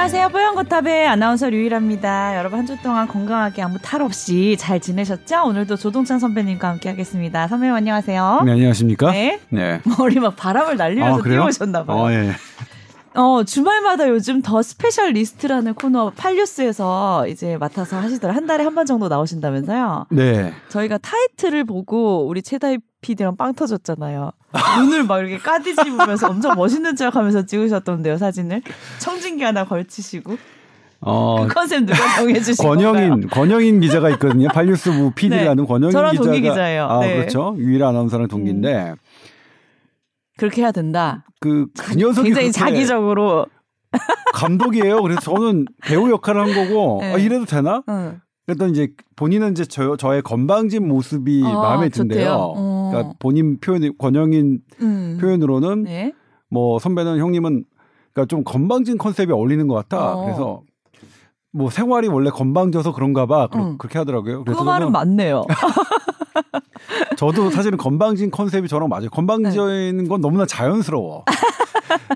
안녕하세요. 뽀얀거탑의 아나운서 류일합니다. 여러분 한 주 동안 건강하게 아무 탈 없이 잘 지내셨죠? 오늘도 조동찬 선배님과 함께 하겠습니다. 선배님 안녕하세요. 네, 안녕하십니까? 네. 네. 머리 막 바람을 날리면서 아, 그래요? 뛰어오셨나 봐요. 어, 예. 어, 주말마다 요즘 The Specialist라는 코너 팔뉴스에서 이제 맡아서 하시더라. 한 달에 한 번 정도 나오신다면서요? 네. 저희가 타이틀을 보고 우리 최다희 PD랑 빵 터졌잖아요. 눈을 막 이렇게 까디집으면서 엄청 멋있는 척 하면서 찍으셨던데요, 사진을. 청진기 하나 걸치시고. 어, 그 컨셉 누가 정해주신 건가요? 권영인, 권영인 기자가 있거든요. 팔뉴스부 PD를 네. 권영인 저랑 기자가. 동기 기자예요. 아, 네. 그렇죠. 유일 아나운서랑 동기인데, 그렇게 해야 된다. 그, 그 녀석이 굉장히 자기적으로. 감독이에요. 그래서 저는 배우 역할을 한 거고, 네. 아, 이래도 되나? 응. 그랬더니 이제 본인은 이제 저, 저의 건방진 모습이 아, 마음에. 든대요. 어. 그러니까 본인 표현, 권영인 음. 표현으로는 네. 뭐 선배는 형님은 그러니까 좀 건방진 컨셉이 어울리는 것 같아. 어. 그래서 뭐 생활이 원래 건방져서 그런가 봐. 응. 그렇게 하더라고요. 그 그래서 말은 저는 맞네요. 저도 사실은 건방진 컨셉이 저랑 맞아요. 건방져있는 건 너무나 자연스러워.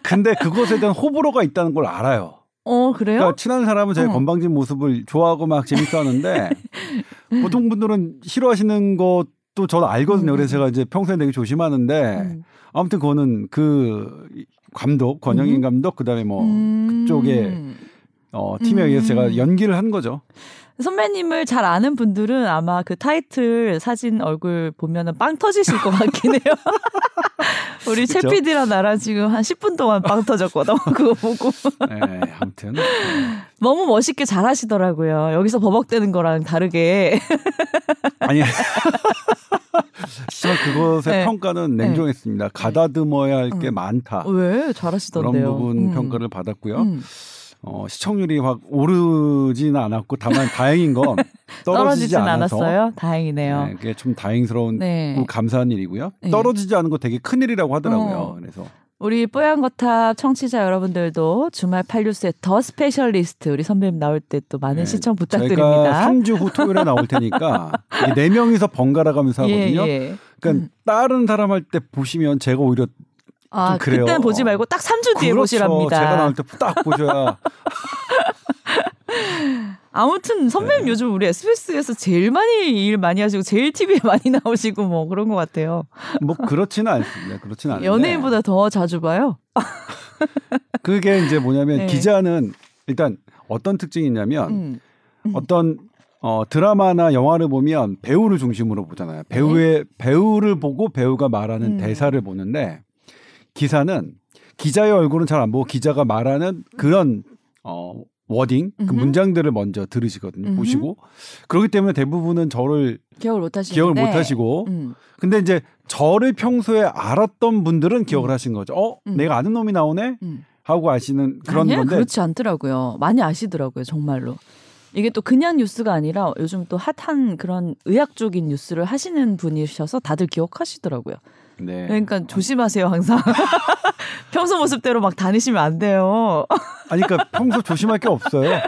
근데 그것에 대한 호불호가 있다는 걸 알아요. 어, 그래요? 그러니까 친한 사람은 제 응. 건방진 모습을 좋아하고 막 재밌어하는데 보통 분들은 싫어하시는 것도 저는 알거든요. 음. 그래서 제가 이제 평소에 되게 조심하는데 음. 아무튼 그거는 그 감독 권영인 음. 감독 그다음에 뭐 음. 그쪽에 어, 팀에 음. 의해서 제가 연기를 한 거죠. 선배님을 잘 아는 분들은 아마 그 타이틀 사진 얼굴 보면은 빵 터지실 것 같긴 해요. 우리 최 그쵸? PD랑 나랑 지금 한 10분 동안 빵 터졌거든. 그거 보고. 네, 아무튼 너무 멋있게 잘 하시더라고요. 여기서 버벅대는 거랑 다르게. 아니 하지만 그것의 네. 평가는 냉정했습니다. 가다듬어야 할게 음. 많다. 왜? 그런 잘하시던데요. 부분 음. 평가를 받았고요. 음. 어, 시청률이 확 오르지는 않았고 다만 다행인 건 떨어지지 않아서 않았어요. 다행이네요. 네, 그게 좀 다행스러운 네. 고 감사한 일이고요. 네. 떨어지지 않은 거 되게 큰 일이라고 하더라고요. 어. 그래서 우리 뽀얀 거탑 청취자 여러분들도 주말 팔뉴스의 The Specialist 우리 선배님 나올 때 또 많은 네, 시청 부탁드립니다. 3주 후 토요일에 나올 테니까 네 명이서 번갈아 가면서 하거든요. 예, 예. 그러니까 음. 다른 사람 할 때 보시면 제가 오히려 아, 좀 그래요. 그때는 보지 말고 딱 3주 뒤에 그렇죠. 보시랍니다. 제가 나올 때 딱 보셔야 아무튼 선배님 네. 요즘 우리 SBS에서 제일 많이 일 많이 하시고 제일 TV에 많이 나오시고 뭐 그런 것 같아요. 뭐 그렇지는 않습니다. 그렇지는 않은데 연예인보다 더 자주 봐요. 그게 이제 뭐냐면 네. 기자는 일단 어떤 특징이 있냐면 음. 어떤 어, 드라마나 영화를 보면 배우를 중심으로 보잖아요. 배우의 배우를 보고 배우가 말하는 네. 음. 대사를 보는데 기사는 기자의 얼굴은 잘 안 보고 기자가 말하는 그런 어 워딩 그 음흠. 문장들을 먼저 들으시거든요. 음흠. 보시고 그렇기 때문에 대부분은 저를 기억을 못 하시는데. 기억을 못 하시고 음. 근데 이제 저를 평소에 알았던 분들은 기억을 하신 거죠. 어, 음. 내가 아는 놈이 나오네 음. 하고 아시는 그런 아니요, 건데 그렇지 않더라고요. 많이 아시더라고요, 정말로. 이게 또 그냥 뉴스가 아니라 요즘 또 핫한 그런 의학적인 뉴스를 하시는 분이셔서 다들 기억하시더라고요. 네. 그러니까 조심하세요, 항상. 평소 모습대로 막 다니시면 안 돼요. 아니 그러니까 평소 조심할 게 없어요.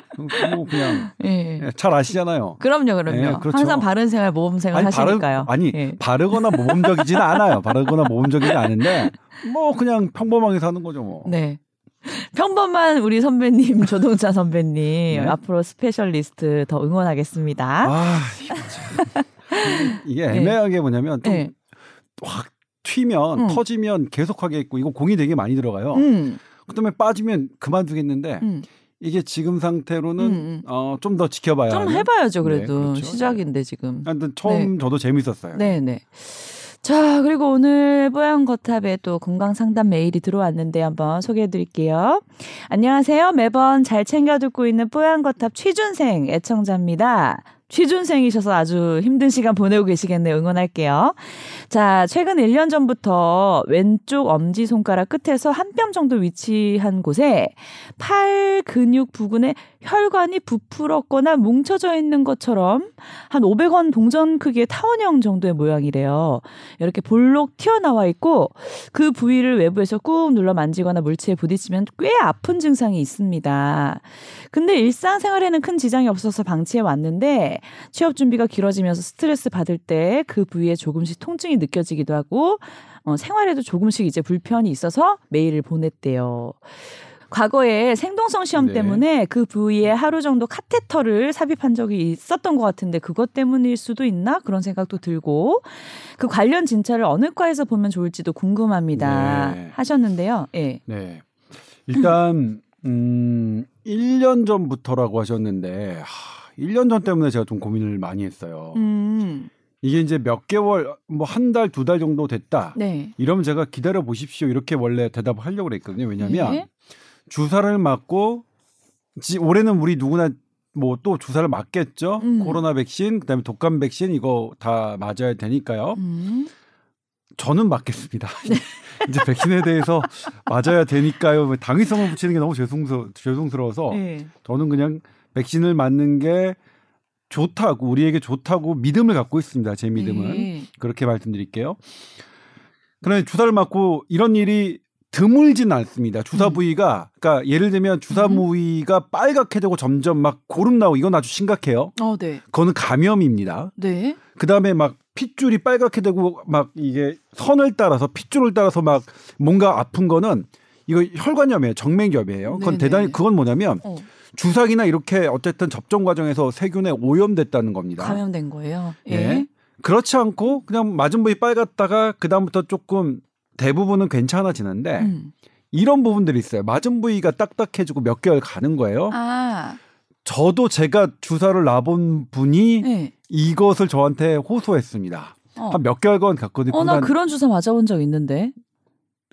뭐 그냥 예. 예, 잘 아시잖아요. 그럼요, 그럼요. 예, 그렇죠. 항상 바른 생활, 모범 생활 하시니까요. 바르, 아니 예. 바르거나 모범적이지는 않아요. 바르거나 모범적이지 않은데 뭐 그냥 평범하게 사는 거죠 뭐. 네. 평범한 우리 선배님, 조동찬 선배님, 네. 앞으로 Specialist 더 응원하겠습니다. 아. 이게 네. 애매하게 뭐냐면 좀 네. 확 튀면 음. 터지면 계속하게 있고 이거 공이 되게 많이 들어가요. 음, 그다음에 빠지면 그만두겠는데 음. 이게 지금 상태로는 음, 음. 어, 좀 더 지켜봐야 좀. 해봐야죠, 네, 그래도. 그렇죠. 시작인데, 지금. 하여튼 처음 저도 재밌었어요. 네, 네. 자, 그리고 오늘 뽀얀 거탑에 또 건강 상담 메일이 들어왔는데 한번 소개해 드릴게요. 안녕하세요. 매번 잘 챙겨 듣고 있는 뽀얀 거탑 취준생 애청자입니다. 취준생이셔서 아주 힘든 시간 보내고 계시겠네요. 응원할게요. 자, 최근 1년 전부터 왼쪽 엄지 손가락 끝에서 한 뼘 정도 위치한 곳에 팔 근육 부근에 혈관이 부풀었거나 뭉쳐져 있는 것처럼 한 500원 동전 크기의 타원형 정도의 모양이래요. 이렇게 볼록 튀어나와 있고 그 부위를 외부에서 꾹 눌러 만지거나 물체에 부딪히면 꽤 아픈 증상이 있습니다. 근데 일상생활에는 큰 지장이 없어서 방치해 왔는데 취업 준비가 길어지면서 스트레스 받을 때 그 부위에 조금씩 통증이 느껴지기도 하고 어, 생활에도 조금씩 이제 불편이 있어서 메일을 보냈대요. 과거에 생동성 시험 네. 때문에 그 부위에 하루 정도 카테터를 삽입한 적이 있었던 것 같은데 그것 때문일 수도 있나 그런 생각도 들고 그 관련 진찰을 어느 과에서 보면 좋을지도 궁금합니다 네. 하셨는데요. 예. 네. 일단 음 1년 전부터라고 하셨는데 하, 1년 전 때문에 제가 좀 고민을 많이 했어요. 음. 이게 이제 몇 개월 뭐 한 달 두 달 정도 됐다. 네. 이러면 제가 기다려 보십시오. 이렇게 원래 대답을 하려고 그랬거든요. 왜냐면 네. 주사를 맞고 지, 올해는 우리 누구나 뭐 또 주사를 맞겠죠. 음. 코로나 백신, 그다음에 독감 백신 이거 다 맞아야 되니까요. 음. 저는 맞겠습니다. 이제 백신에 대해서 맞아야 되니까요. 뭐 당위성을 붙이는 게 너무 죄송스, 죄송스러워서 예. 저는 그냥 백신을 맞는 게 좋다고 우리에게 좋다고 믿음을 갖고 있습니다. 제 믿음은 네. 그렇게 말씀드릴게요. 그런데 주사를 맞고 이런 일이 드물진 않습니다. 주사 음. 부위가 그러니까 예를 들면 주사 음. 부위가 빨갛게 되고 점점 막 고름 나고 이건 아주 심각해요. 어, 네. 그거는 감염입니다. 네. 그다음에 막 핏줄이 빨갛게 되고 막 이게 선을 따라서 핏줄을 따라서 막 뭔가 아픈 거는 이거 혈관염이에요. 정맥염이에요. 그건 네네. 대단히 그건 뭐냐면 어, 주사기나 이렇게 어쨌든 접종 과정에서 세균에 오염됐다는 겁니다. 감염된 거예요. 예. 예. 그렇지 않고 그냥 맞은 부위 빨갛다가 그다음부터 조금 대부분은 괜찮아지는데 음. 이런 부분들이 있어요. 맞은 부위가 딱딱해지고 몇 개월 가는 거예요. 아, 저도 제가 주사를 놔본 분이 네. 이것을 저한테 호소했습니다. 어. 한몇 개월간 갔거든요. 어, 나 그런 주사 맞아본 적 있는데.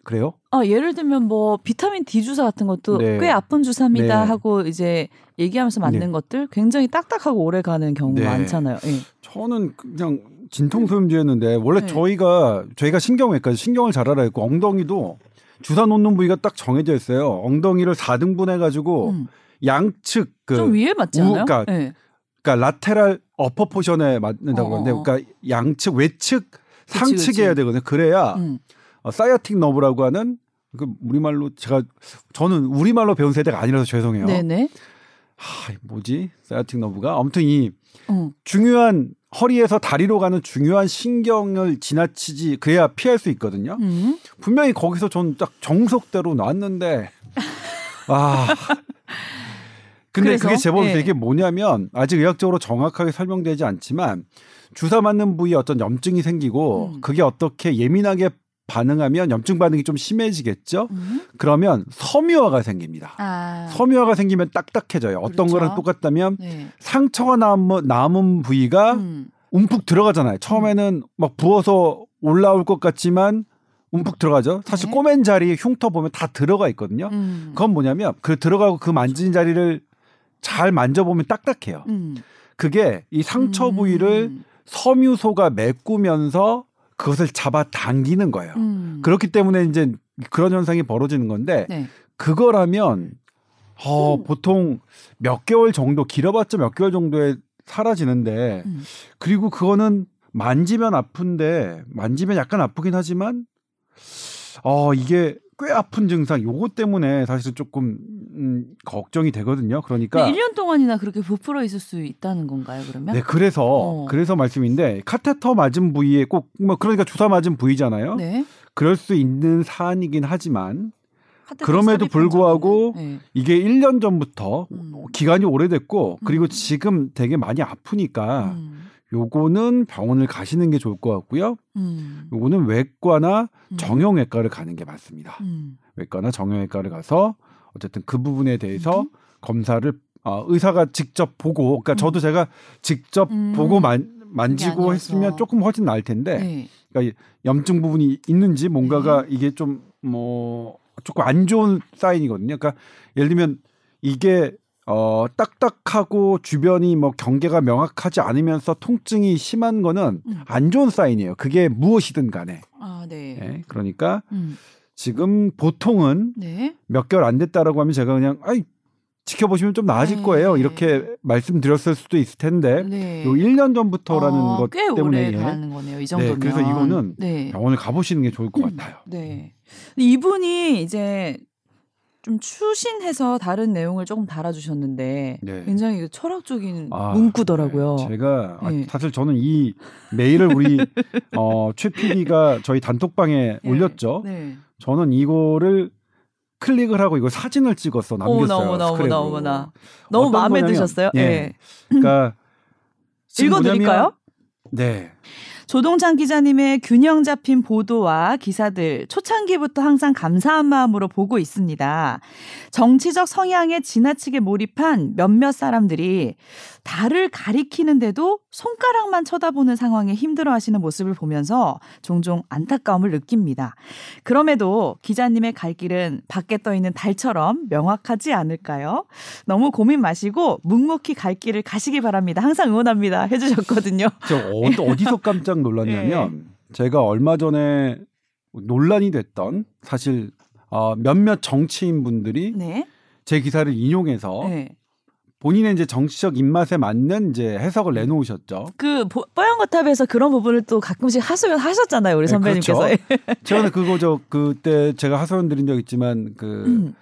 그래요? 아, 예를 들면 뭐 비타민 D 주사 같은 것도 네. 꽤 아픈 주사입니다 네. 하고 이제 얘기하면서 맞는 네. 것들 굉장히 딱딱하고 오래 가는 경우 네. 많잖아요. 예. 저는 그냥 진통소염제였는데 원래 네. 저희가 저희가 신경외과 신경을 잘 알아야 했고 엉덩이도 주사 놓는 부위가 딱 정해져 있어요. 엉덩이를 4등분 해 가지고 음. 양측 그좀 위에 맞지 우- 않아요? 그러니까 예. 그러니까 라테랄 어퍼 포션에 맞는다고 어, 어, 어. 그러니까 양측 외측 상측. 해야 되거든요. 그래야 음. 어, 사이아틱 너브라고 하는 그 우리말로 제가 저는 우리말로 배운 세대가 아니라서 죄송해요. 네네. 하, 뭐지? 사이아틱 너브가 아무튼 이 어. 중요한 허리에서 다리로 가는 중요한 신경을 지나치지 그래야 피할 수 있거든요. 음. 분명히 거기서 전 딱 정석대로 놨는데 아 근데 그래서? 그게 제법 예. 이게 뭐냐면 아직 의학적으로 정확하게 설명되지 않지만 주사 맞는 부위에 어떤 염증이 생기고 음. 그게 어떻게 예민하게 반응하면 염증 반응이 좀 심해지겠죠. 음. 그러면 섬유화가 생깁니다. 아. 섬유화가 생기면 딱딱해져요. 어떤 그렇죠. 거랑 똑같다면 네. 상처가 남은, 남은 부위가 음. 움푹 들어가잖아요. 처음에는 막 부어서 올라올 것 같지만 움푹 들어가죠. 사실 네. 꼬맨 자리에 흉터 보면 다 들어가 있거든요. 음. 그건 뭐냐면 그 들어가고 그 만진 자리를 잘 만져보면 딱딱해요. 음. 그게 이 상처 음. 부위를 섬유소가 메꾸면서 그것을 잡아 당기는 거예요. 음. 그렇기 때문에 이제 그런 현상이 벌어지는 건데 네. 그거라면 어, 음. 보통 몇 개월 정도 길어봤자 몇 개월 정도에 사라지는데 음. 그리고 그거는 만지면 아픈데 만지면 약간 아프긴 하지만 어 이게 꽤 아픈 증상 요거 때문에 사실 조금 음, 걱정이 되거든요. 그러니까 근데 1년 동안이나 그렇게 부풀어 있을 수 있다는 건가요, 그러면? 네 그래서 어. 그래서 말씀인데 카테터 맞은 부위에 꼭 뭐 그러니까 주사 맞은 부위잖아요. 네. 그럴 수 있는 사안이긴 하지만 그럼에도 불구하고 네. 이게 1년 전부터 음. 기간이 오래됐고 그리고 음. 지금 되게 많이 아프니까 음. 요거는 병원을 가시는 게 좋을 것 같고요. 음. 요거는 외과나 음. 정형외과를 가는 게 맞습니다. 음. 외과나 정형외과를 가서 어쨌든 그 부분에 대해서 음. 검사를 어, 의사가 직접 보고 그러니까 음. 저도 제가 직접 음. 보고 만, 만지고. 했으면 조금 훨씬 나을 텐데 네. 그러니까 이 염증 부분이 있는지 뭔가가 이게 좀 뭐 조금 안 좋은 사인이거든요. 그러니까 예를 들면 이게 어 딱딱하고 주변이 뭐 경계가 명확하지 않으면서 통증이 심한 거는 음. 안 좋은 사인이에요. 그게 무엇이든 간에. 아, 네. 예, 그러니까 음. 지금 보통은 네. 몇 개월 안 됐다라고 하면 제가 그냥 아이 지켜보시면 좀 나아질 네. 거예요. 이렇게 말씀드렸을 수도 있을 텐데 네. 요 1년 전부터라는 어, 것꽤 때문에 오래 예, 가는 거네요. 이 정도면. 그래서 이거는 네. 병원을 가보시는 게 좋을 것 같아요. 네. 이분이 이제 좀 추신해서 다른 내용을 조금 달아주셨는데 네. 굉장히 철학적인 아, 문구더라고요. 네, 제가 아, 네. 사실 저는 이 메일을 우리 어, 최 PD가 저희 단톡방에 네. 올렸죠. 네. 저는 이거를 클릭을 하고 이거 사진을 찍었어 남겼어요. 너무 너무 스크랩으로. 너무나 너무 마음에 거냐면, 드셨어요? 예. 예. 그러니까 읽어드릴까요? 네. 조동찬 기자님의 균형 잡힌 보도와 기사들 초창기부터 항상 감사한 마음으로 보고 있습니다. 정치적 성향에 지나치게 몰입한 몇몇 사람들이 달을 가리키는데도 손가락만 쳐다보는 상황에 힘들어하시는 모습을 보면서 종종 안타까움을 느낍니다. 그럼에도 기자님의 갈 길은 밖에 떠 있는 달처럼 명확하지 않을까요? 너무 고민 마시고 묵묵히 갈 길을 가시기 바랍니다. 항상 응원합니다. 해주셨거든요. 저 어, 어디서 깜짝 놀랐냐면 제가 얼마 전에 논란이 됐던 사실 어, 몇몇 정치인 분들이 네. 제 기사를 인용해서 네. 본인의 이제 정치적 입맛에 맞는 이제 해석을 내놓으셨죠. 그 보- 뽀얀 거탑에서 그런 부분을 또 가끔씩 하소연 하셨잖아요 우리 네, 선배님께서. 그렇죠. 최근에 그거 저 그때 제가 하소연 드린 적 있지만 그 음,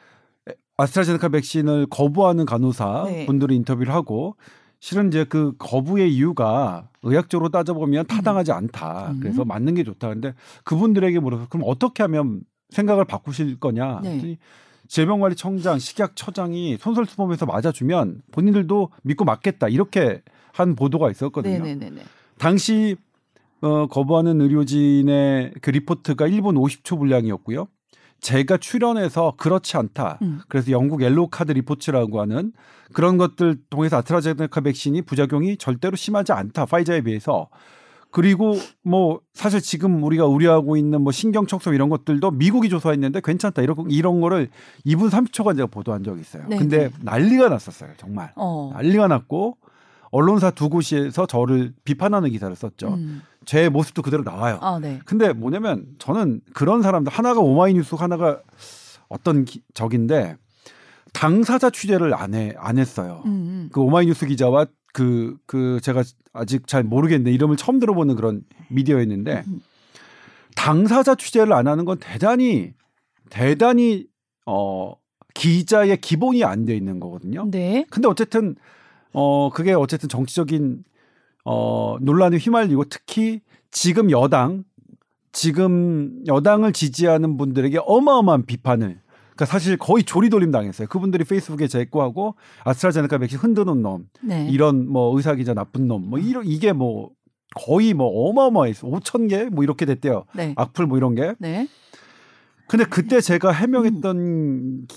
아스트라제네카 백신을 거부하는 간호사 네. 분들을 인터뷰를 하고 실은 이제 그 거부의 이유가 의학적으로 따져보면 타당하지 않다. 음. 그래서 맞는 게 좋다. 근데 그분들에게 물어서 그럼 어떻게 하면 생각을 바꾸실 거냐? 네. 질병관리청장, 식약처장이 솔선수범해서 맞아주면 본인들도 믿고 맞겠다. 이렇게 한 보도가 있었거든요. 네네네네. 당시 어, 거부하는 의료진의 그 리포트가 1분 50초 분량이었고요. 제가 출연해서 그렇지 않다. 음. 그래서 영국 Yellow Card Reports라고 하는 그런 것들 통해서 아스트라제네카 백신이 부작용이 절대로 심하지 않다. 파이자에 비해서. 그리고 뭐 사실 지금 우리가 우려하고 있는 뭐 신경 척소 이런 것들도 미국이 조사했는데 괜찮다. 이런 이런 거를 2분 30초간 제가 보도한 적이 있어요. 네, 근데 네. 난리가 났었어요. 정말. 어. 난리가 났고 언론사 두 곳에서 저를 비판하는 기사를 썼죠. 음. 제 모습도 그대로 나와요. 아 네. 근데 뭐냐면 저는 그런 사람들 하나가 오마이뉴스 하나가 어떤 기, 적인데 당사자 취재를 안 해 안 했어요. 음, 음. 그 오마이뉴스 기자와 그 그 제가 아직 잘 모르겠는데 이름을 처음 들어보는 그런 미디어였는데 음. 당사자 취재를 안 하는 건 대단히 대단히 어 기자의 기본이 안 돼 있는 거거든요. 네. 근데 어쨌든 어 그게 어쨌든 정치적인 어 논란에 휘말리고 특히 지금 여당 지금 여당을 지지하는 분들에게 어마어마한 비판을 그러니까 사실 거의 조리돌림 당했어요. 그분들이 페이스북에 제거하고 아스트라제네카 백신 흔드는 놈, 네. 이런 뭐 의사 기자 나쁜 놈, 뭐 이런 이게 뭐 거의 뭐 어마어마했어. 5천 개 뭐 이렇게 됐대요. 네. 악플 뭐 이런 게. 네. 근데 그때 제가 해명했던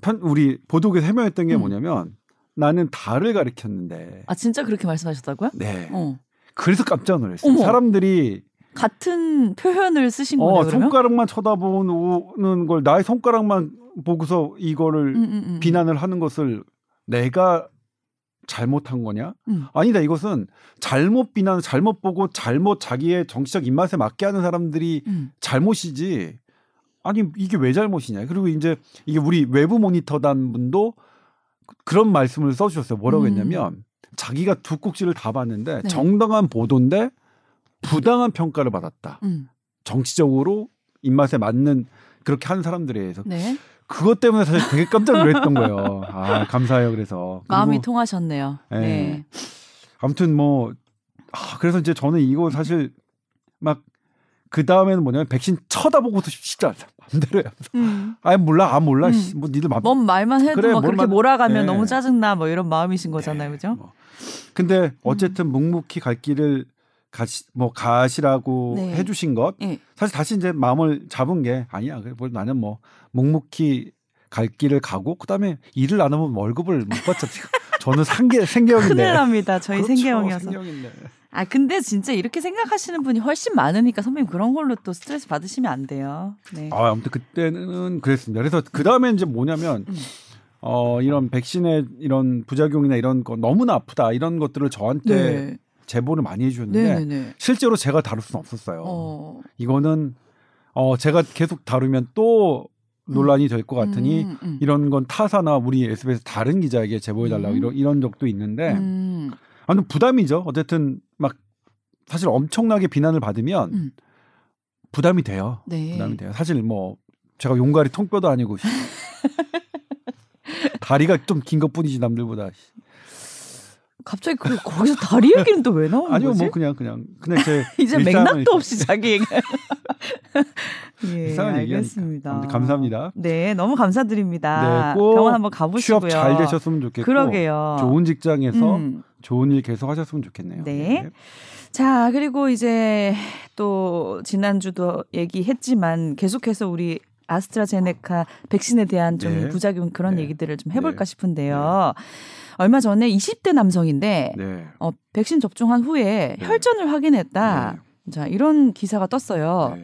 편 우리 보도국에서 해명했던 게 음. 뭐냐면 나는 달을 가리켰는데 아 진짜 그렇게 말씀하셨다고요? 네 어. 그래서 깜짝 놀랐어요 어머. 사람들이 같은 표현을 쓰신. 어 그러면? 손가락만 쳐다보는 걸 나의 손가락만 보고서 이거를 음, 음, 음. 비난을 하는 것을 내가 잘못한 거냐? 음. 아니다 이것은 잘못 비난 잘못 보고 잘못 자기의 정치적 입맛에 맞게 하는 사람들이 음. 잘못이지. 아니 이게 왜 잘못이냐? 그리고 이제 이게 우리 외부 모니터단 분도 그런 말씀을 써주셨어요. 뭐라고 음. 했냐면 자기가 두 꼭지를 다 봤는데 네. 정당한 보도인데 부당한 평가를 받았다. 음. 정치적으로 입맛에 맞는 그렇게 한 사람들에 의해서 네. 그것 때문에 사실 되게 깜짝 놀랐던 거예요. 아 감사해요. 그래서 마음이 그리고 통하셨네요. 네. 네. 아무튼 뭐 아, 그래서 이제 저는 이거 사실 막 그 다음에는 뭐냐면 백신 쳐다보고도 싶지 않다. 마음대로 해. 음. 아 몰라, 아 몰라. 음. 씨, 뭐 니들 맘. 뭔 말만 해도 그래, 막 그렇게 뭘만- 몰아가면 네. 너무 짜증나 뭐 이런 마음이신 거잖아요, 네, 그죠? 뭐. 근데 어쨌든 묵묵히 갈 길을 가시 뭐 가시라고 네. 해주신 것 예. 사실 다시 이제 마음을 잡은 게 아니야. 그래 뭐 나는 뭐 묵묵히 갈 길을 가고 그다음에 일을 안 하면 월급을 못 받잖아요. 저는 생계 생계형인데. 큰일 납니다. 저희 그렇죠, 생계형이어서. 생계형인데. 아 근데 진짜 이렇게 생각하시는 분이 훨씬 많으니까 선배님 그런 걸로 또 스트레스 받으시면 안 돼요. 네. 아, 아무튼 그때는 그랬습니다. 그래서 그 다음에 이제 뭐냐면 음. 어 이런 백신의 이런 부작용이나 이런 거 너무나 아프다 이런 것들을 저한테 네. 제보를 많이 해주셨는데 네네네. 실제로 제가 다룰 수는 없었어요. 어. 이거는 어 제가 계속 다루면 또 논란이 될 것 같으니 음, 음. 이런 건 타사나 우리 SBS 다른 기자에게 제보해 달라고 음. 이런 이런 적도 있는데 음. 아무튼 부담이죠. 어쨌든 막 사실 엄청나게 비난을 받으면 음. 부담이 돼요. 네. 부담이 돼요. 사실 뭐 제가 용가리 통뼈도 아니고 다리가 좀 긴 것뿐이지 남들보다. 갑자기 그 거기서 다리 얘기는 또 왜 나오는 아니요 거지? 뭐 그냥 그냥 그냥 제 이제 맥락도 없이 자기 얘기. 예, 얘기하니까. 알겠습니다. 감사합니다. 네, 너무 감사드립니다. 네, 꼭 병원 한번 가보시고요. 취업 잘 되셨으면 좋겠고 그러게요. 좋은 직장에서 음. 좋은 일 계속 하셨으면 좋겠네요. 네. 자, 그리고 이제 또 지난주도 얘기했지만 계속해서 우리 아스트라제네카 백신에 대한 좀 네. 부작용 그런 네. 얘기들을 좀 해볼까 네. 싶은데요. 얼마 전에 20대 남성인데 네. 어, 백신 접종한 후에 네. 혈전을 확인했다. 자, 이런 기사가 떴어요. 네.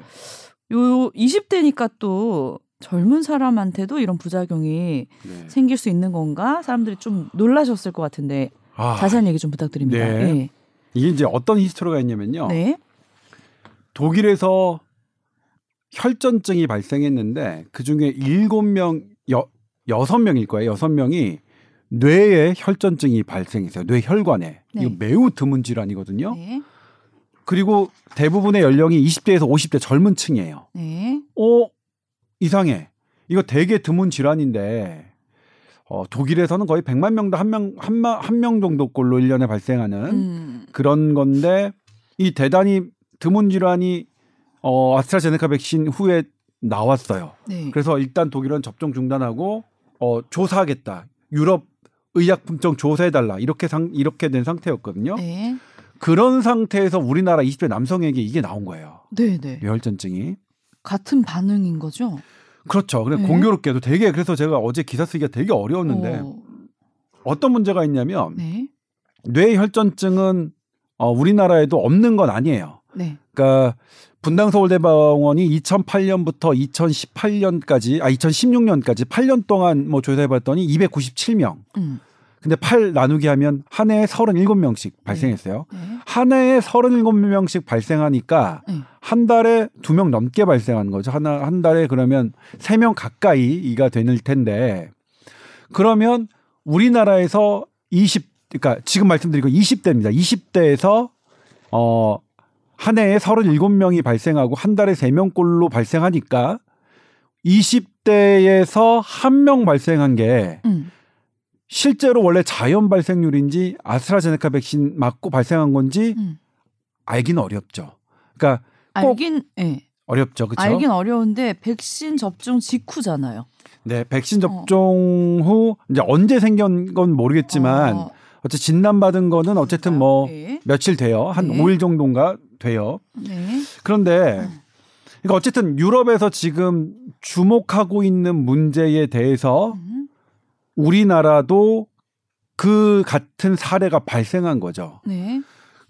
요 20대니까 또 젊은 사람한테도 이런 부작용이 네. 생길 수 있는 건가? 사람들이 좀 놀라셨을 것 같은데 아, 자세한 얘기 좀 부탁드립니다. 네. 이게 이제 어떤 히스토리가 있냐면요. 네. 네. 독일에서 혈전증이 발생했는데 그 중에 일곱 명 여, 여섯 명일 거예요. 여섯 명이 뇌에 혈전증이 발생했어요. 뇌혈관에. 네. 이거 매우 드문 질환이거든요. 네. 그리고 대부분의 연령이 20대에서 50대 젊은 층이에요. 네. 어 이상해. 이거 되게 드문 질환인데 어, 독일에서는 거의 100만 명당 한 명 한 한 명 정도 꼴로 1년에 발생하는 음. 그런 건데 이 대단히 드문 질환이 어, 아스트라제네카 백신 후에 나왔어요. 네. 그래서 일단 독일은 접종 중단하고 어, 조사하겠다. 유럽 의약품청 조사해달라. 이렇게 상, 이렇게 된 상태였거든요. 네. 그런 상태에서 우리나라 20대 남성에게 이게 나온 거예요. 네, 네. 뇌혈전증이. 같은 반응인 거죠? 그렇죠. 그래 네. 공교롭게도 되게 그래서 제가 어제 기사 쓰기가 되게 어려웠는데 어, 어. 떤 문제가 있냐면 네. 뇌혈전증은 어, 우리나라에도 없는 건 아니에요. 네. 그러니까 분당 서울대병원이 2008년부터 2018년까지 아 2016년까지 8년 동안 뭐 조사해봤더니 297명. 음. 근데 8 나누기 하면 한 해에 37명씩 발생했어요. 네. 한 해에 37명씩 발생하니까 네. 한 달에 두명 넘게 발생하는 거죠. 하나 한 달에 그러면 세명 가까이가 되는 텐데 그러면 우리나라에서 20 그러니까 지금 말씀드린 거 20대입니다. 20대에서 어 한 해에 37명이 발생하고 한 달에 3명꼴로 발생하니까 20대에서 한 명 발생한 게 음. 실제로 원래 자연 발생률인지 아스트라제네카 백신 맞고 발생한 건지 음. 알기는 어렵죠. 그러니까 꼭 알긴 예. 어렵죠. 그렇죠? 알긴 어려운데 백신 접종 직후잖아요. 네, 백신 접종 후 이제 언제 생긴 건 모르겠지만 어, 어. 쨌든 진단 받은 거는 어쨌든 뭐 네. 며칠 돼요. 한 네. 5일 정도인가 돼요. 네. 그런데 음. 그러니까 어쨌든 유럽에서 지금 주목하고 있는 문제에 대해서 음. 우리나라도 그 같은 사례가 발생한 거죠. 네.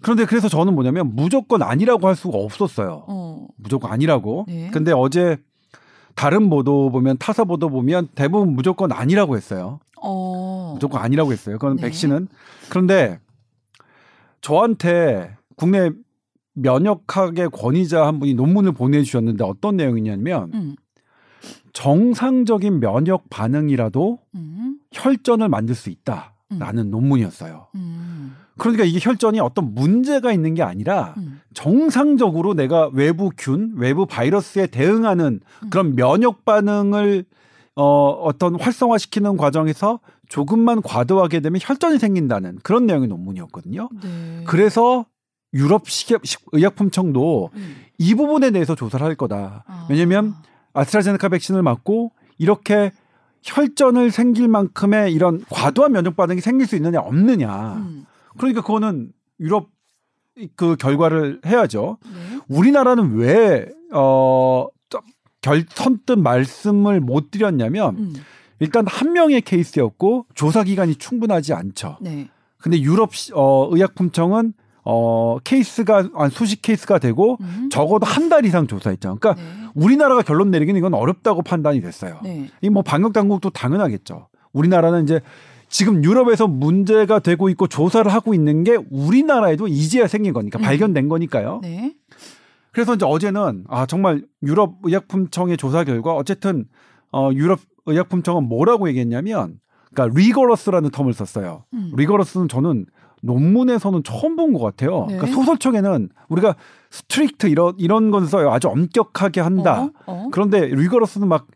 그런데 그래서 저는 뭐냐면 무조건 아니라고 할 수가 없었어요. 어. 무조건 아니라고. 네. 근데 어제 다른 보도 보면 타사 보도 보면 대부분 무조건 아니라고 했어요. 어. 무조건 아니라고 했어요. 그건 네. 백신은. 그런데 저한테 국내 면역학의 권위자 한 분이 논문을 보내주셨는데 어떤 내용이냐면 음. 정상적인 면역 반응이라도 음. 혈전을 만들 수 있다라는 논문이었어요. 음. 그러니까 이게 혈전이 어떤 문제가 있는 게 아니라 음. 정상적으로 내가 외부 균, 외부 바이러스에 대응하는 음. 그런 면역 반응을 어, 어떤 활성화시키는 과정에서 조금만 과도하게 되면 혈전이 생긴다는 그런 내용의 논문이었거든요. 네. 그래서 유럽 식약- 식- 의약품청도 음. 이 부분에 대해서 조사를 할 거다. 아. 왜냐하면 아스트라제네카 백신을 맞고 이렇게 혈전을 생길 만큼의 이런 과도한 면역 반응이 생길 수 있느냐 없느냐. 음. 그러니까 그거는 유럽 그 결과를 해야죠. 네. 우리나라는 왜, 어, 저- 결, 선뜻 말씀을 못 드렸냐면, 음. 일단 한 명의 케이스였고, 조사 기간이 충분하지 않죠. 네. 근데 유럽, 시- 어, 의약품청은, 어, 케이스가, 한 수십 케이스가 되고, 음. 적어도 한 달 이상 조사했죠. 그러니까 네. 우리나라가 결론 내리기는 이건 어렵다고 판단이 됐어요. 네. 이뭐 방역 당국도 당연하겠죠. 우리나라는 이제 지금 유럽에서 문제가 되고 있고 조사를 하고 있는 게 우리나라에도 이제야 생긴 거니까 음. 발견된 거니까요. 네. 그래서 이제 어제는 아 정말 유럽 의약품청의 조사 결과 어쨌든 어 유럽 의약품청은 뭐라고 얘기했냐면 그러니까 rigorous라는 term을 썼어요. 음. rigorous는 저는 논문에서는 처음 본 것 같아요. 네. 그러니까 소설책에는 우리가 strict 이런 이런 건 써요. 아주 엄격하게 한다. 어? 어? 그런데 rigorous는 막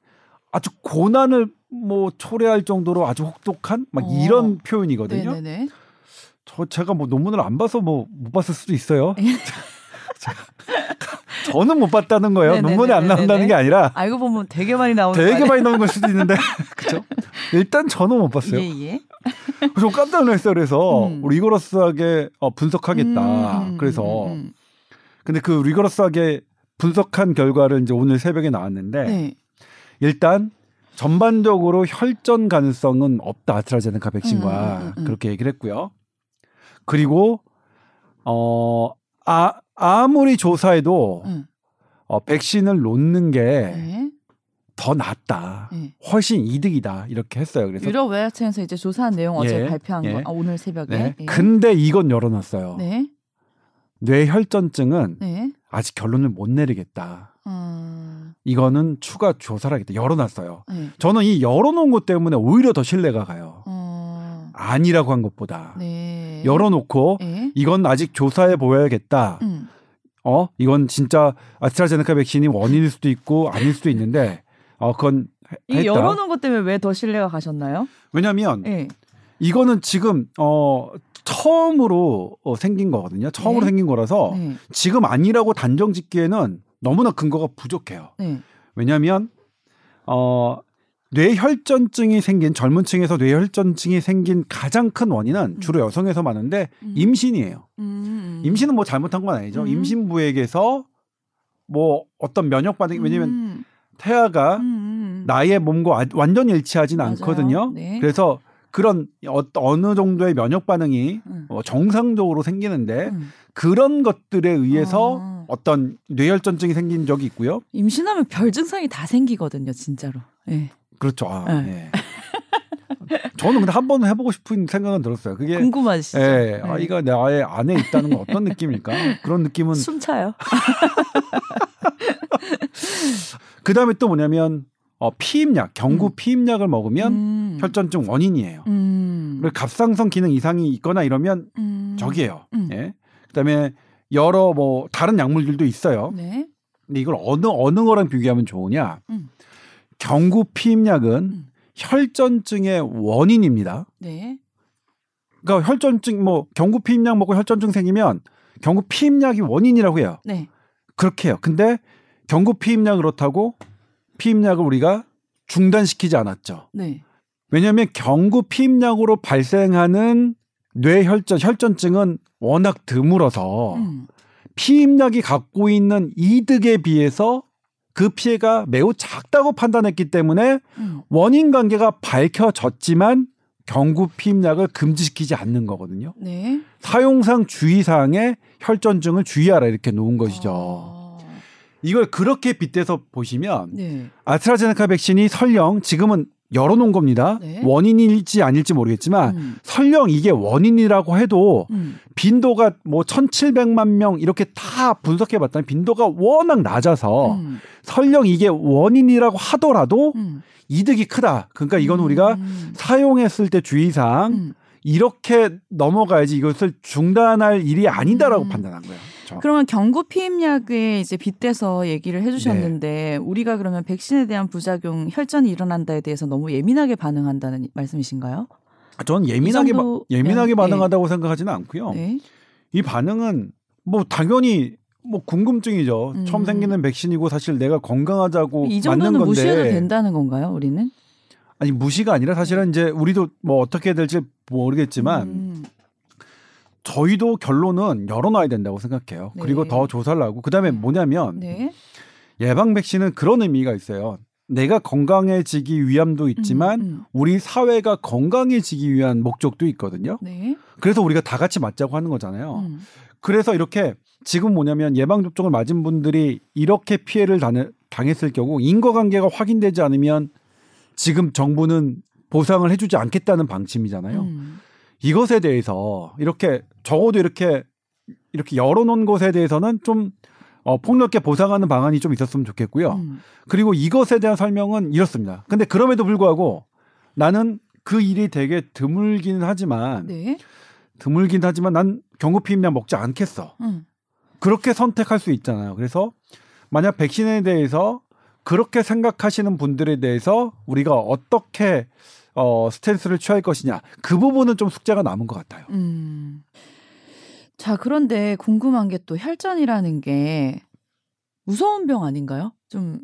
아주 고난을 뭐 초래할 정도로 아주 혹독한 막 어. 이런 표현이거든요. 네네네. 저 제가 뭐 논문을 안 봐서 뭐 못 봤을 수도 있어요. 저는 못 봤다는 거예요. 네네네네네. 논문에 안 나온다는 게 아니라 알고 보면 되게 많이 나오는 거 되게? 많이 나온 걸 수도 있는데 그렇죠. 일단 저는 못 봤어요. 예, 예. 좀 깜짝 놀랐어요. 그래서 음. 리거러스하게 어, 분석하겠다. 음, 음, 그래서 음, 음. 근데 그 리거러스하게 분석한 결과를 이제 오늘 새벽에 나왔는데 네. 일단 전반적으로 혈전 가능성은 없다 아스트라제네카 백신과 음. 그렇게 얘기를 했고요. 그리고 어 아, 아무리 조사해도 음. 어, 백신을 놓는 게더 네. 낫다. 네. 훨씬 이득이다. 이렇게 했어요. 그래서 유럽 외약청에서 이제 조사한 내용 어제 예, 발표한 예. 거 아, 오늘 새벽에. 네. 예. 근데 이건 열어놨어요. 네. 뇌혈전증은 네. 아직 결론을 못 내리겠다. 음. 이거는 추가 조사를 하겠다. 열어놨어요. 네. 저는 이 열어놓은 것 때문에 오히려 더 신뢰가 가요. 어. 아니라고 한 것보다 네. 열어놓고 예. 이건 아직 조사해 보여야겠다. 음. 어 이건 진짜 아스트라제네카 백신이 원인일 수도 있고 아닐 수도 있는데 어 그건 해- 이 했다. 열어놓은 것 때문에 왜 더 신뢰가 가셨나요? 왜냐하면 예. 이거는 지금 어 처음으로 어, 생긴 거거든요. 처음으로 네. 생긴 거라서 네. 지금 아니라고 단정 짓기에는 너무나 근거가 부족해요. 네. 왜냐하면 어 뇌혈전증이 생긴 젊은 층에서 뇌혈전증이 생긴 가장 큰 원인은 주로 여성에서 많은데 음. 임신이에요. 음. 임신은 뭐 잘못한 건 아니죠. 음. 임신부에게서 뭐 어떤 면역 반응이 왜냐면 음. 태아가 음, 음. 나의 몸과 와- 완전히 일치하진 맞아요. 않거든요. 네. 그래서 그런 어, 어느 정도의 면역 반응이 음. 어, 정상적으로 생기는데 음. 그런 것들에 의해서 아. 어떤 뇌혈전증이 생긴 적이 있고요. 임신하면 별 증상이 다 생기거든요, 진짜로. 예. 그렇죠. 아, 네. 예. 저는 근데 한 번은 해보고 싶은 생각은 들었어요. 그게 궁금하시죠? 예, 네. 아, 이가 내 아예 안에 있다는 건 어떤 느낌일까? 그런 느낌은 숨차요. 그 다음에 또 뭐냐면 어, 피임약, 경구 음. 피임약을 먹으면 음. 혈전증 원인이에요. 음. 그리고 갑상선 기능 이상이 있거나 이러면 음. 적이에요. 음. 예. 그다음에 여러 뭐 다른 약물들도 있어요. 네. 근데 이걸 어느 어느 거랑 비교하면 좋으냐? 음. 경구 피임약은 음. 혈전증의 원인입니다. 네. 그러니까 혈전증 뭐 경구 피임약 먹고 혈전증 생기면 경구 피임약이 원인이라고 해요. 네. 그렇게 해요. 근데 경구 피임약 그렇다고 피임약을 우리가 중단시키지 않았죠. 네. 왜냐하면 경구 피임약으로 발생하는 뇌혈전 혈전증은 워낙 드물어서 음. 피임약이 갖고 있는 이득에 비해서 그 피해가 매우 작다고 판단했기 때문에 음. 원인 관계가 밝혀졌지만 경구 피임약을 금지시키지 않는 거거든요. 네. 사용상 주의사항에 혈전증을 주의하라 이렇게 놓은 것이죠. 아. 이걸 그렇게 빗대서 보시면 네. 아스트라제네카 백신이 설령 지금은 열어놓은 겁니다. 네. 원인일지 아닐지 모르겠지만 음. 설령 이게 원인이라고 해도 음. 빈도가 뭐 1,700만 명 이렇게 다 분석해 봤더니 빈도가 워낙 낮아서 음. 설령 이게 원인이라고 하더라도 음. 이득이 크다. 그러니까 이건 우리가 음. 사용했을 때 주의사항 음. 이렇게 넘어가야지 이것을 중단할 일이 아니다라고 음. 판단한 거예요. 저. 그러면 경구 피임약에 이제 빗대서 얘기를 해주셨는데 네. 우리가 그러면 백신에 대한 부작용 혈전이 일어난다에 대해서 너무 예민하게 반응한다는 말씀이신가요? 저는 예민하게 이 바- 정도- 예민하게 네. 반응하다고 생각하지는 않고요. 네. 이 반응은 뭐 당연히 뭐 궁금증이죠. 음. 처음 생기는 백신이고 사실 내가 건강하자고 이 맞는 정도는 건데 무시해도 된다는 건가요, 우리는? 아니 무시가 아니라 사실은 이제 우리도 뭐 어떻게 될지 모르겠지만 음. 저희도 결론은 열어놔야 된다고 생각해요. 네. 그리고 더 조사를 하고 그다음에 뭐냐면 네. 예방 백신은 그런 의미가 있어요. 내가 건강해지기 위함도 있지만 음, 음. 우리 사회가 건강해지기 위한 목적도 있거든요. 네. 그래서 우리가 다 같이 맞자고 하는 거잖아요. 음. 그래서 이렇게 지금 뭐냐면 예방 접종을 맞은 분들이 이렇게 피해를 당- 당했을 경우 인과관계가 확인되지 않으면 지금 정부는 보상을 해주지 않겠다는 방침이잖아요. 음. 이것에 대해서 이렇게 적어도 이렇게 이렇게 열어놓은 것에 대해서는 좀 어, 폭넓게 보상하는 방안이 좀 있었으면 좋겠고요. 음. 그리고 이것에 대한 설명은 이렇습니다. 근데 그럼에도 불구하고 나는 그 일이 되게 드물긴 하지만 네. 드물긴 하지만 난 경구 피임약 먹지 않겠어. 음. 그렇게 선택할 수 있잖아요. 그래서 만약 백신에 대해서 그렇게 생각하시는 분들에 대해서 우리가 어떻게 어, 스탠스를 취할 것이냐 그 부분은 좀 숙제가 남은 것 같아요. 음. 자, 그런데 궁금한 게 또 혈전이라는 게 무서운 병 아닌가요? 좀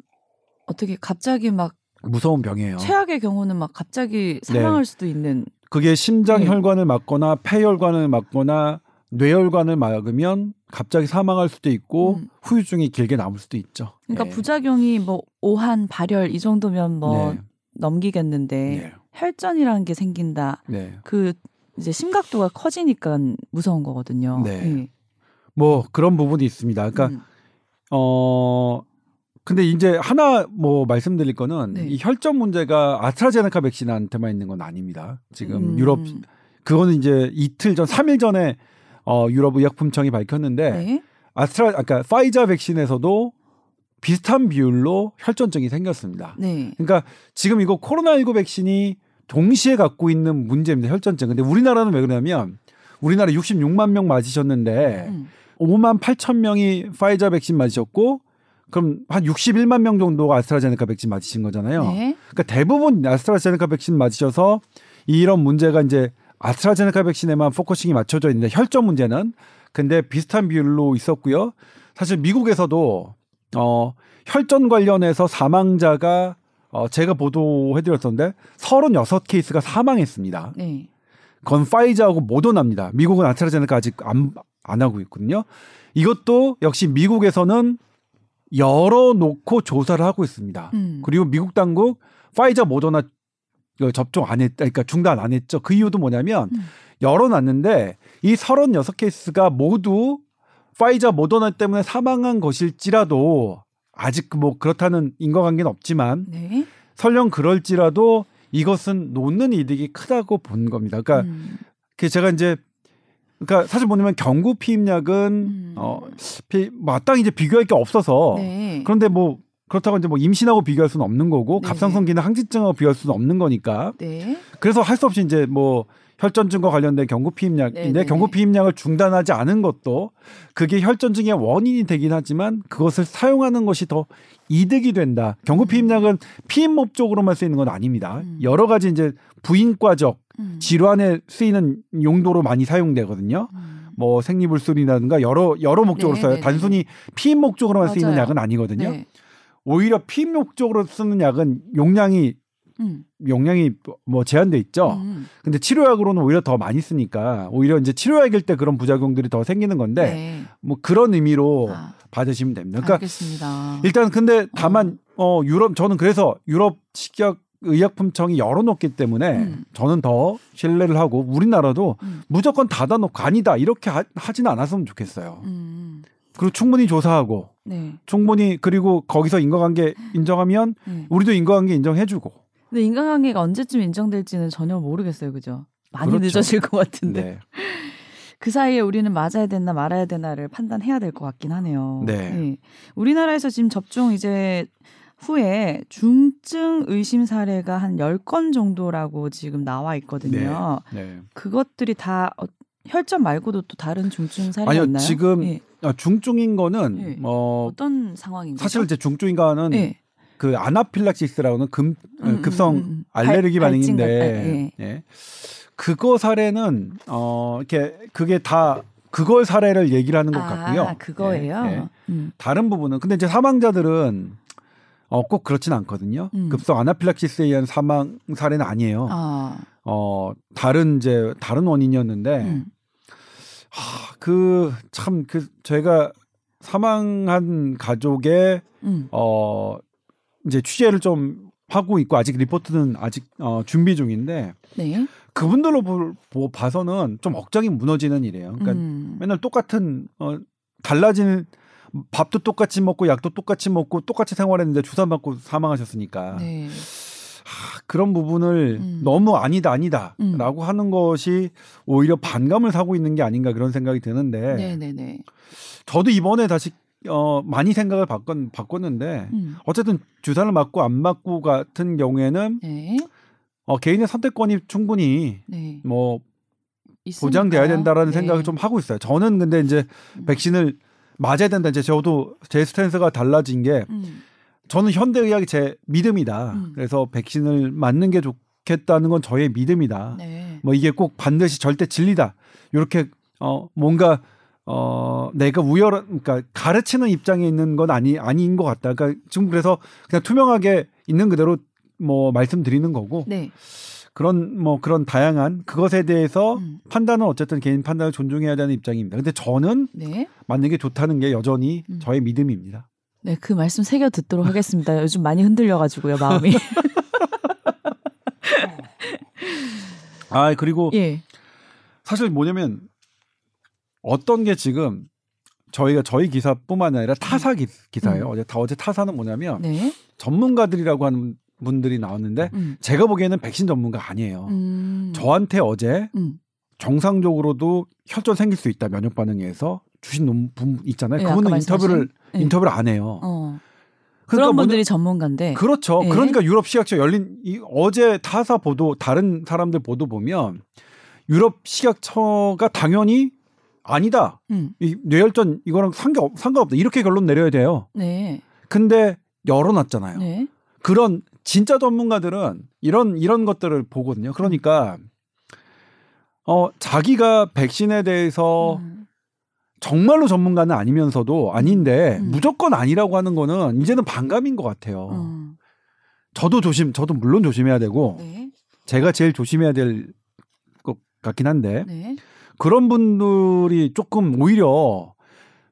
어떻게 갑자기 막 무서운 병이에요. 최악의 경우는 막 갑자기 네. 사망할 수도 있는. 그게 심장 네. 혈관을 막거나 폐혈관을 막거나 뇌혈관을 막으면 갑자기 사망할 수도 있고 음. 후유증이 길게 남을 수도 있죠. 그러니까 네. 부작용이 뭐 오한, 발열 이 정도면 뭐 네. 넘기겠는데 네. 혈전이라는 게 생긴다. 네. 그 이제 심각도가 커지니까 무서운 거거든요. 네. 뭐 그런 부분이 있습니다. 그러니까 음. 어 근데 이제 하나 뭐 말씀드릴 거는 네. 이 혈전 문제가 아스트라제네카 백신한테만 있는 건 아닙니다. 지금 음. 유럽 그거는 이제 이틀 전, 3일 전에 어 유럽 의약품청이 밝혔는데 네. 아스트라 아까 파이자 백신에서도 비슷한 비율로 혈전증이 생겼습니다. 네. 그러니까 지금 이거 코로나19 백신이 동시에 갖고 있는 문제입니다. 혈전증. 근데 우리나라는 왜 그러냐면 우리나라 66만 명 맞으셨는데 음. 5만 8천 명이 파이자 백신 맞으셨고 그럼 한 61만 명 정도가 아스트라제네카 백신 맞으신 거잖아요. 네. 그러니까 대부분 아스트라제네카 백신 맞으셔서 이런 문제가 이제 아스트라제네카 백신에만 focusing이 맞춰져 있는데 혈전 문제는 근데 비슷한 비율로 있었고요. 사실 미국에서도 어 혈전 관련해서 사망자가 어 제가 보도해드렸었는데 36케이스가 사망했습니다. 네. 그건 파이자하고 모더나입니다. 미국은 아스트라제네카 아직 안, 안 하고 있거든요. 이것도 역시 미국에서는 열어놓고 조사를 하고 있습니다. 음. 그리고 미국 당국 파이자 모더나 이거 접종 안 했, 그러니까 중단 안 했죠. 그 이유도 뭐냐면 음. 열어놨는데 이 36케이스가 모두 파이자 모더나 때문에 사망한 것일지라도 아직 뭐 그렇다는 인과관계는 없지만 네. 설령 그럴지라도 이것은 놓는 이득이 크다고 본 겁니다. 그러니까 음. 그 제가 이제 그러니까 사실 뭐냐면 경구 피임약은 음. 어 피, 마땅히 이제 비교할 게 없어서 네. 그런데 뭐 그렇다고 이제 뭐 임신하고 비교할 수는 없는 거고 네. 갑상선 기능 항진증하고 비교할 수는 없는 거니까 네. 그래서 할 수 없이 이제 뭐 혈전증과 관련된 경구 피임약인데 네, 네, 경구 네. 피임약을 중단하지 않은 것도 그게 혈전증의 원인이 되긴 하지만 그것을 사용하는 것이 더 이득이 된다. 경구 피임약은 피임 목적으로만 쓰이는 건 아닙니다. 음. 여러 가지 이제 부인과적 음. 질환에 쓰이는 용도로 많이 사용되거든요. 음. 뭐 생리불순이라든가 여러 여러 목적으로 네, 써요. 네, 단순히 피임 목적으로만 쓰이는 맞아요. 약은 아니거든요. 네. 오히려 피임 목적으로 쓰는 약은 용량이 음. 용량이 뭐 제한돼 있죠. 음. 근데 치료약으로는 오히려 더 많이 쓰니까 오히려 이제 치료약일 때 그런 부작용들이 더 생기는 건데 네. 뭐 그런 의미로 아, 받으시면 됩니다. 그러니까 알겠습니다. 일단 근데 다만 어 유럽 저는 그래서 유럽 식약 의약품청이 열어놓기 때문에 음. 저는 더 신뢰를 하고 우리나라도 음. 무조건 닫아놓고 아니다 이렇게 하, 하지는 않았으면 좋겠어요. 음. 그리고 충분히 조사하고 네. 충분히 그리고 거기서 인과관계 인정하면 네. 우리도 인과관계 인정해주고. 근데 인간관계가 언제쯤 인정될지는 전혀 모르겠어요, 그죠? 많이 그렇죠. 늦어질 것 같은데 네. 그 사이에 우리는 맞아야 되나 말아야 되나를 판단해야 될 것 같긴 하네요. 네. 우리나라에서 지금 접종 이제 후에 중증 의심 사례가 한 10건 정도라고 지금 나와 있거든요. 네. 그것들이 다 어, 혈전 말고도 또 다른 중증 사례가 아니요, 있나요? 지금 예. 아, 중증인 거는 네. 어 어떤 상황인가요? 사실 이제 중증인 거는 예. 그 아나필락시스라고는 금, 음, 급성 음, 음, 음. 알레르기 발- 반응인데 발진 같- 예. 그거 사례는 어 이렇게 그게 다 그걸 사례를 얘기를 하는 것 같고요. 아, 그거예요. 예, 예. 음. 다른 부분은 근데 이제 사망자들은 어, 꼭 그렇진 않거든요. 음. 급성 아나필락시스에 의한 사망 사례는 아니에요. 아, 어 다른 이제 다른 원인이었는데 음. 그참 그 제가 사망한 가족의 음. 어 이제 취재를 좀 하고 있고 아직 리포트는 아직 어 준비 중인데 네. 그분들로 볼, 보, 봐서는 좀 억장이 무너지는 일이에요. 그러니까 음. 맨날 똑같은 어 달라진 밥도 똑같이 먹고 약도 똑같이 먹고 똑같이 생활했는데 주사 맞고 사망하셨으니까 네. 하, 그런 부분을 음. 너무 아니다 아니다라고 음. 하는 것이 오히려 반감을 사고 있는 게 아닌가 그런 생각이 드는데 네, 네, 네. 저도 이번에 다시 어 많이 생각을 바꿨, 바꿨는데 음. 어쨌든 주사를 맞고 안 맞고 같은 경우에는 네. 어, 개인의 선택권이 충분히 네. 뭐 있으니까. 보장돼야 된다라는 네. 생각을 좀 하고 있어요. 저는 근데 이제 음. 백신을 맞아야 된다. 이제 저도 제 스탠스가 달라진 게 음. 저는 현대 의학이 제 믿음이다. 음. 그래서 백신을 맞는 게 좋겠다는 건 저의 믿음이다. 네. 뭐 이게 꼭 반드시 절대 진리다. 이렇게 어 뭔가 어 내가 우열한 그러니까 가르치는 입장에 있는 건 아니 아닌 것 같다. 그러니까 지금 그래서 그냥 투명하게 있는 그대로 뭐 말씀드리는 거고 네. 그런 뭐 그런 다양한 그것에 대해서 음. 판단은 어쨌든 개인 판단을 존중해야 되는 입장입니다. 근데 저는 네. 맞는 게 좋다는 게 여전히 음. 저의 믿음입니다. 네, 그 말씀 새겨 듣도록 하겠습니다. 요즘 많이 흔들려가지고요, 마음이. 아 그리고 예. 사실 뭐냐면 어떤 게 지금 저희가 저희 기사뿐만 아니라 타사 기, 기사예요. 음. 어제 다 어제 타사는 뭐냐면 네. 전문가들이라고 하는 분들이 나왔는데 음. 제가 보기에는 백신 전문가 아니에요. 음. 저한테 어제 음. 정상적으로도 혈전 생길 수 있다 면역 반응에 서 주신 논문 있잖아요. 예, 아까 그분은 인터뷰를 예. 인터뷰를 안 해요. 어. 그러니까 그런 뭐냐- 분들이 전문가인데. 그렇죠. 예. 그러니까 유럽 식약처 열린 이 어제 타사 보도 다른 사람들 보도 보면 유럽 식약처가 당연히 아니다. 음. 이 뇌혈전 이거랑 상관 상관없다. 이렇게 결론 내려야 돼요. 네. 근데 열어놨잖아요. 네. 그런 진짜 전문가들은 이런 이런 것들을 보거든요. 그러니까 어 자기가 백신에 대해서 음. 정말로 전문가는 아니면서도 아닌데 음. 무조건 아니라고 하는 거는 이제는 반감인 것 같아요. 음. 저도 조심, 저도 물론 조심해야 되고 네. 제가 제일 조심해야 될 것 같긴 한데 네. 그런 분들이 조금 오히려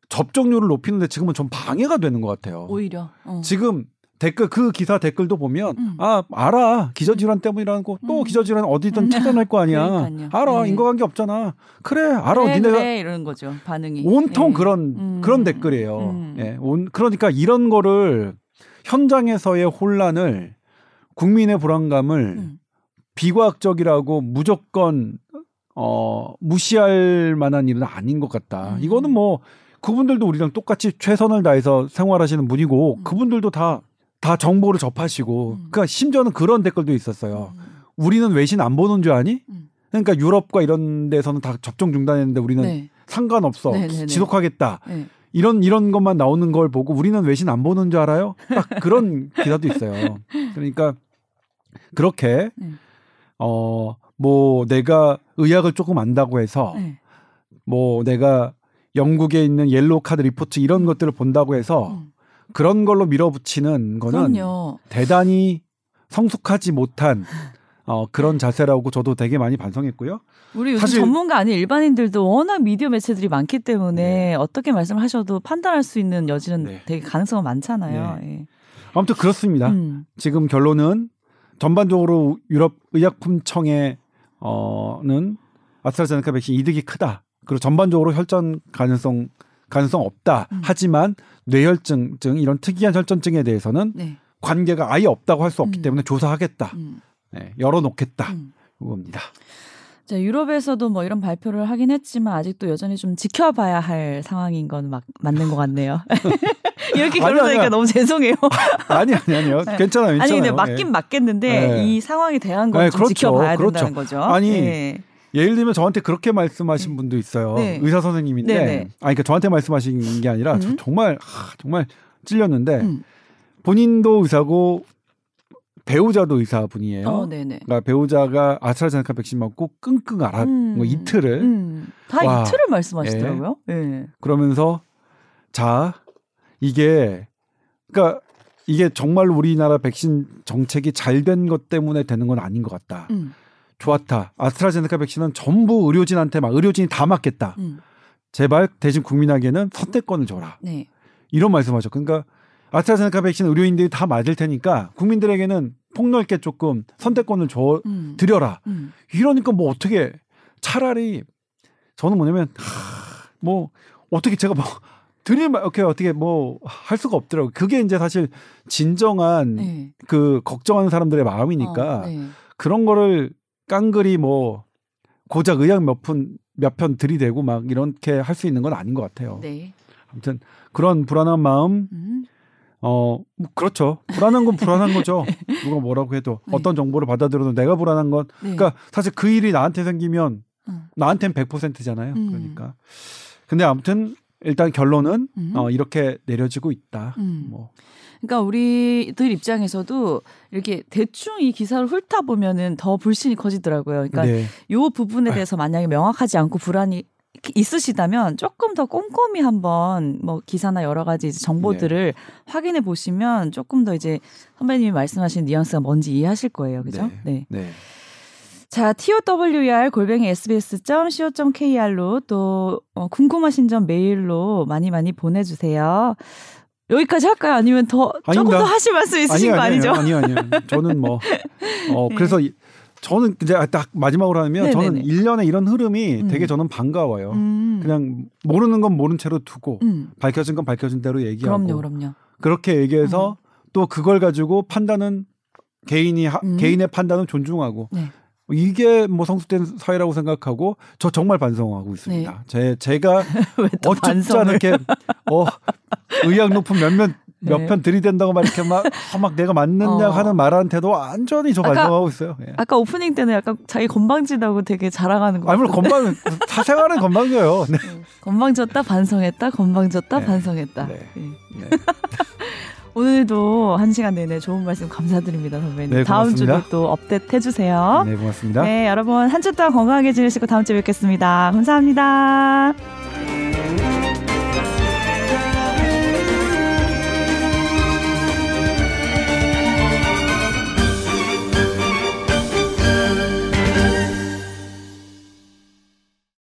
접종률을 높이는데 지금은 좀 방해가 되는 것 같아요. 오히려. 어. 지금 댓글 그 기사 댓글도 보면 음. 아 알아 기저질환 때문이라는 거또 음. 기저질환 어디든 음. 찾아낼 거 아니야 그러니까요. 알아 네. 인과관계 없잖아 그래 알아 그래, 니네가 그래, 이러는 거죠. 반응이. 온통 예. 그런 음. 그런 댓글이에요. 음. 예, 온, 그러니까 이런 거를 현장에서의 혼란을 국민의 불안감을 음. 비과학적이라고 무조건 어 무시할 만한 일은 아닌 것 같다. 음. 이거는 뭐 그분들도 우리랑 똑같이 최선을 다해서 생활하시는 분이고 음. 그분들도 다 다 정보를 접하시고 음. 그러니까 심지어는 그런 댓글도 있었어요. 음. 우리는 외신 안 보는 줄 아니? 음. 그러니까 유럽과 이런 데서는 다 접종 중단했는데 우리는 네. 상관없어 네네네. 지속하겠다. 네. 이런 이런 것만 나오는 걸 보고 우리는 외신 안 보는 줄 알아요? 딱 그런 기사도 있어요. 그러니까 그렇게 음. 어 뭐 내가 의학을 조금 안다고 해서 네. 뭐 내가 영국에 있는 Yellow Card Report 이런 것들을 본다고 해서 음. 그런 걸로 밀어붙이는 거는 그럼요. 대단히 성숙하지 못한 어 그런 자세라고 저도 되게 많이 반성했고요. 우리 요즘 사실- 전문가 아닌 일반인들도 워낙 미디어 매체들이 많기 때문에 어떻게 말씀하셔도 판단할 수 있는 여지는 네. 되게 가능성은 많잖아요. 예. 아무튼 그렇습니다. 음. 지금 결론은 전반적으로 유럽 의약품청의 어는 아스트라제네카 백신 이득이 크다. 그리고 전반적으로 혈전 가능성 가능성 없다. 음. 하지만 뇌혈증증 이런 특이한 혈전증에 대해서는 네. 관계가 아예 없다고 할 수 없기 음. 때문에 조사하겠다. 음. 네, 열어놓겠다. 음. 이겁니다. 자, 유럽에서도 뭐 이런 발표를 하긴 했지만 아직도 여전히 좀 지켜봐야 할 상황인 건 막 맞는 것 같네요. 이렇게 아니야. 너무 죄송해요. 아니 아니 아니요. 네. 괜찮아요. 괜찮아요. 아니 근데 맞긴 예. 맞겠는데 네. 이 상황에 대한 건 네, 좀 그렇죠. 지켜봐야 그렇죠. 된다는 거죠. 아니, 예. 예를 들면 저한테 그렇게 말씀하신 분도 있어요. 네. 의사 선생님인데, 네, 네. 아니 그러니까 저한테 말씀하신 게 아니라 저 음. 정말 하, 정말 찔렸는데 음. 본인도 의사고 배우자도 의사분이에요. 어. 그러니까 배우자가 아스트라제네카 백신 맞고 끙끙 앓아 음. 뭐 이틀을 음. 다 와. 이틀을 말씀하시더라고요. 예. 그러면서 자 이게 그러니까 이게 정말로 우리나라 백신 정책이 잘 된 것 때문에 되는 건 아닌 것 같다. 음. 좋았다. 아스트라제네카 백신은 전부 의료진한테 막 의료진이 다 맞겠다. 음. 제발 대신 국민에게는 선택권을 줘라. 네. 이런 말씀하셨. 그러니까 아스트라제네카 백신 의료인들이 다 맞을 테니까 국민들에게는 폭넓게 조금 선택권을 줘 음. 드려라. 음. 이러니까 뭐 어떻게 차라리 저는 뭐냐면 하, 뭐 어떻게 제가 뭐 드릴 말 이렇게 어떻게 뭐 할 수가 없더라고요. 그게 이제 사실 진정한 네. 그 걱정하는 사람들의 마음이니까 어, 네. 그런 거를 깡그리 뭐 고작 의학 몇 푼 몇 편 들이대고 막 이렇게 할 수 있는 건 아닌 것 같아요. 네. 아무튼 그런 불안한 마음 음. 어 뭐 그렇죠. 불안한 건 불안한 거죠. 누가 뭐라고 해도 네. 어떤 정보를 받아들여도 내가 불안한 건 네. 그러니까 사실 그 일이 나한테 생기면 음. 나한텐 100%잖아요. 음. 그러니까. 근데 아무튼 일단 결론은 음. 어, 이렇게 내려지고 있다. 음. 뭐 그러니까 우리들 입장에서도 이렇게 대충 이 기사를 훑다 보면은 더 불신이 커지더라고요. 그러니까 네. 요 부분에 대해서 만약에 명확하지 않고 불안이 있으시다면 조금 더 꼼꼼히 한번 뭐 기사나 여러 가지 정보들을 확인해 보시면 조금 더 이제 선배님이 말씀하신 뉘앙스가 뭔지 이해하실 거예요. 그죠? 네. 네. 자, TOWR 골뱅이 sbs.co.kr로 또 어, 궁금하신 점 메일로 많이 많이 보내 주세요. 여기까지 할까요? 아니면 더 조금 아닙니다. 더 하실 말씀 있으신 거 아니죠? 아니요, 아니요. 저는 뭐, 어, 그래서 이- 저는 이제 딱 마지막으로 하면 네, 저는 네, 네. 일년에 이런 흐름이 음. 되게 저는 반가워요. 음. 그냥 모르는 건 모른 채로 두고 음. 밝혀진 건 밝혀진 대로 얘기하고 그럼요, 그럼요. 그렇게 얘기해서 또 그걸 가지고 판단은 개인이 하- 음. 개인의 판단은 존중하고 네. 이게 뭐 성숙된 사회라고 생각하고 저 정말 반성하고 있습니다. 제 제가 어쭙지? 않게 어 의학 높은 몇몇 네. 몇 편 들이댄다고 막 이렇게 막, 아, 막 내가 맞느냐 어. 하는 말한테도 완전히 저 반성하고 있어요. 예. 아까 오프닝 때는 약간 자기 건방지다고 되게 자랑하는 거. 아니 물론 건방 사생활은 건방져요. 네. 건방졌다 반성했다 건방졌다 네. 반성했다. 네. 예. 네. 오늘도 한 시간 내내 좋은 말씀 감사드립니다 선배님. 네, 다음. 주도 또 업데이트 해주세요. 네, 고맙습니다. 네, 여러분 한 주 동안 건강하게 지내시고 다음 주에 뵙겠습니다. 감사합니다.